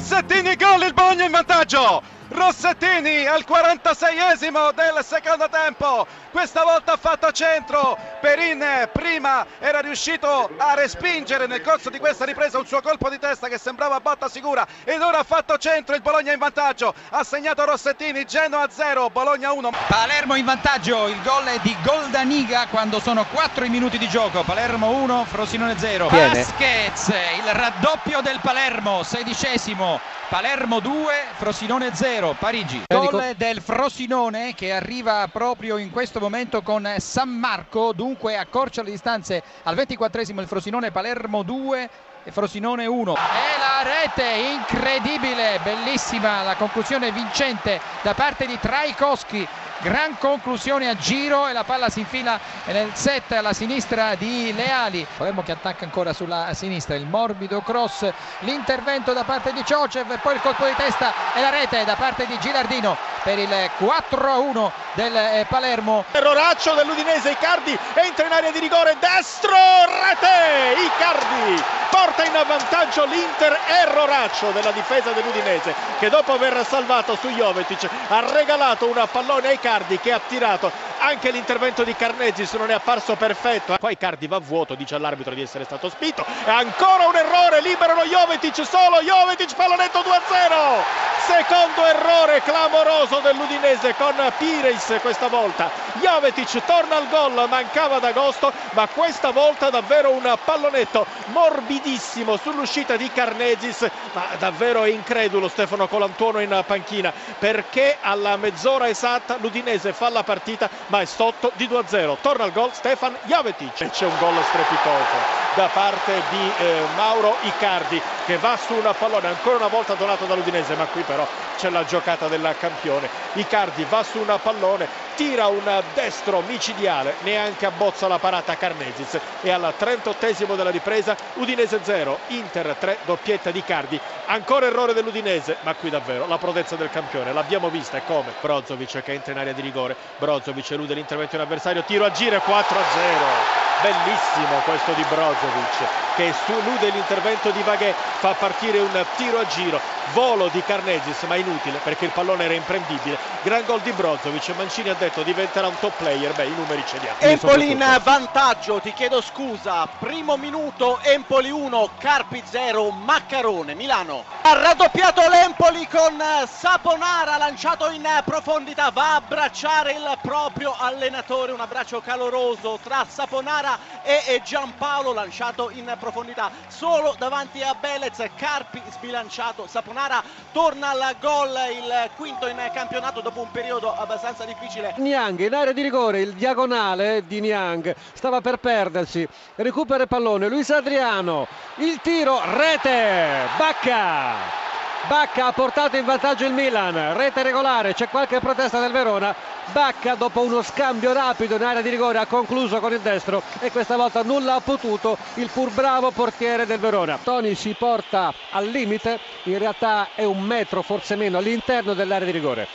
Rossettini gol il Bologna in vantaggio Rossettini al 46esimo del secondo tempo. Questa volta ha fatto centro. Perin prima era riuscito a respingere nel corso di questa ripresa un suo colpo di testa che sembrava botta sicura. Ed ora ha fatto centro il Bologna in vantaggio. Ha segnato Rossettini Genoa 0 Bologna 1 Palermo in vantaggio il gol è di Goldaniga quando sono 4 minuti di gioco. Palermo 1 Frosinone 0 Vasquez il raddoppio del Palermo sedicesimo Palermo 2 Frosinone 0 Parigi. Gol del Frosinone che arriva proprio in questo momento con San Marco, dunque accorcia le distanze al 24esimo il Frosinone Palermo 2 e Frosinone 1 e la rete incredibile bellissima la conclusione vincente da parte di Traikowski gran conclusione a giro e la palla si infila nel set alla sinistra di Leali. Palermo che attacca ancora sulla sinistra il morbido cross l'intervento da parte di Ciocev e poi il colpo di testa e la rete da parte di Gilardino per il 4-1 del eh, Palermo. Erroraccio dell'Udinese Icardi entra in area di rigore destro rete Icardi porta in avvantaggio l'Inter erroraccio della difesa dell'Udinese che dopo aver salvato su Jovetic ha regalato una pallone a Icardi Icardi che ha tirato. Anche l'intervento di Carnegis non è apparso perfetto. Qua Icardi va vuoto dice all'arbitro di essere stato spinto. E ancora un errore liberano Jovetic solo Jovetic pallonetto 2-0 secondo errore clamoroso dell'Udinese con Pires questa volta Jovetic torna al gol mancava d'agosto ma questa volta davvero un pallonetto morbidissimo sull'uscita di Carnegis ma davvero è incredulo Stefano Colantuono in panchina perché alla mezz'ora esatta l'Udinese fa la partita ma è sotto di 2-0 torna al gol Stefan Jovetic. E c'è un gol strepitoso da parte di eh, Mauro Icardi che va su una pallone ancora una volta donato dall'Udinese ma qui però c'è la giocata del campione. Icardi va su una pallone tira un destro micidiale neanche abbozza la parata Carnesis. E al 38esimo della ripresa Udinese 0 Inter 3 doppietta di Icardi. Ancora errore dell'Udinese ma qui davvero la prodezza del campione. L'abbiamo vista e come? Brozovic che entra in area di rigore. Brozovic elude l'intervento di un avversario tiro a giro 4 a 0 bellissimo questo di Brozovic che elude l'intervento di Vaghe fa partire un tiro a giro. Volo di Carnegis ma inutile perché il pallone era imprendibile. Gran gol di Brozovic Mancini ha detto diventerà un top player. Beh i numeri ce li ha. Empoli in vantaggio ti chiedo scusa. Primo minuto Empoli 1 Carpi 0 Maccarone Milano. Ha raddoppiato l'Empoli con Saponara lanciato in profondità. Va a abbracciare il proprio allenatore. Un abbraccio caloroso tra Saponara e Giampaolo lanciato in profondità. Solo davanti a Belez Carpi sbilanciato Saponara torna al gol il quinto in campionato dopo un periodo abbastanza difficile. Niang in area di rigore il diagonale di Niang stava per perdersi. Recupera il pallone Luis Adriano il tiro rete Bacca Bacca ha portato in vantaggio il Milan, rete regolare, c'è qualche protesta del Verona. Bacca dopo uno scambio rapido in area di rigore ha concluso con il destro e questa volta nulla ha potuto il pur bravo portiere del Verona. Toni si porta al limite, in realtà è un metro forse meno all'interno dell'area di rigore.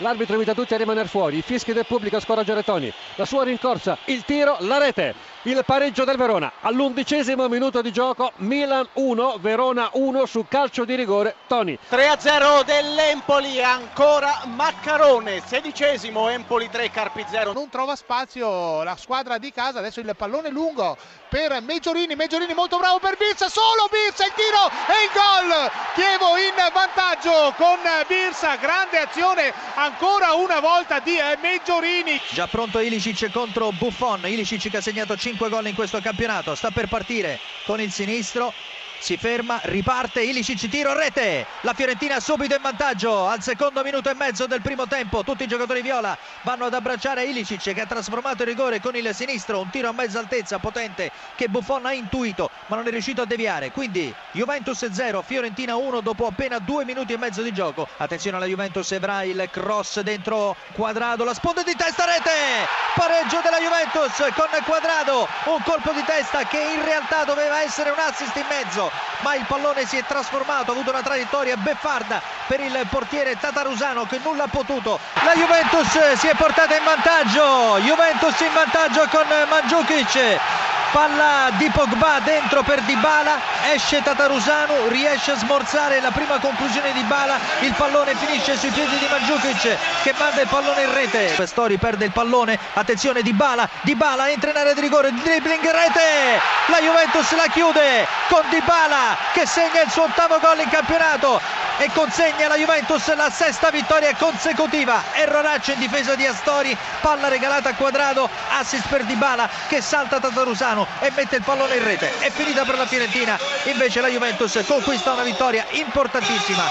L'arbitro invita tutti a rimanere fuori, i fischi del pubblico a scoraggiare Toni. La sua rincorsa, il tiro, la rete, il pareggio del Verona. All'undicesimo minuto di gioco, Milan 1, Verona 1 su calcio di rigore, Toni. 3-0 dell'Empoli, ancora Maccarone, sedicesimo, Empoli 3, Carpi 0. Non trova spazio la squadra di casa, adesso il pallone lungo per Meggiorini, Meggiorini molto bravo per Birsa, solo Birsa, il tiro e il gol! Chievo in vantaggio con Birsa, grande azione ancora una volta di Meggiorini. Già pronto Ilicic contro Buffon, Ilicic che ha segnato 5 gol in questo campionato, sta per partire con il sinistro, si ferma, riparte, Ilicic tiro rete, la Fiorentina subito in vantaggio al secondo minuto e mezzo del primo tempo, tutti i giocatori viola vanno ad abbracciare Ilicic che ha trasformato il rigore con il sinistro, un tiro a mezza altezza potente che Buffon ha intuito ma non è riuscito a deviare, quindi Juventus 0, Fiorentina 1 dopo appena due minuti e mezzo di gioco, attenzione alla Juventus avrà il cross dentro Quadrado, la sponda di testa rete, pareggio della Juventus con Quadrado, un colpo di testa che in realtà doveva essere un assist in mezzo ma il pallone si è trasformato, ha avuto una traiettoria beffarda per il portiere Tatarusano che nulla ha potuto. La Juventus si è portata in vantaggio, Juventus in vantaggio con Mandzukic palla di Pogba dentro per Dybala esce Tatarusanu riesce a smorzare la prima conclusione di Bala il pallone finisce sui piedi di Mandzukic che manda il pallone in rete. Pestori perde il pallone attenzione Dybala Dybala entra in area di rigore dribbling rete la Juventus la chiude con Dybala che segna il suo ottavo gol in campionato e consegna alla Juventus la sesta vittoria consecutiva. Erroraccio in difesa di Astori. Palla regalata a quadrato assist per Dybala che salta Tatarusano e mette il pallone in rete. È finita per la Fiorentina. Invece la Juventus conquista una vittoria importantissima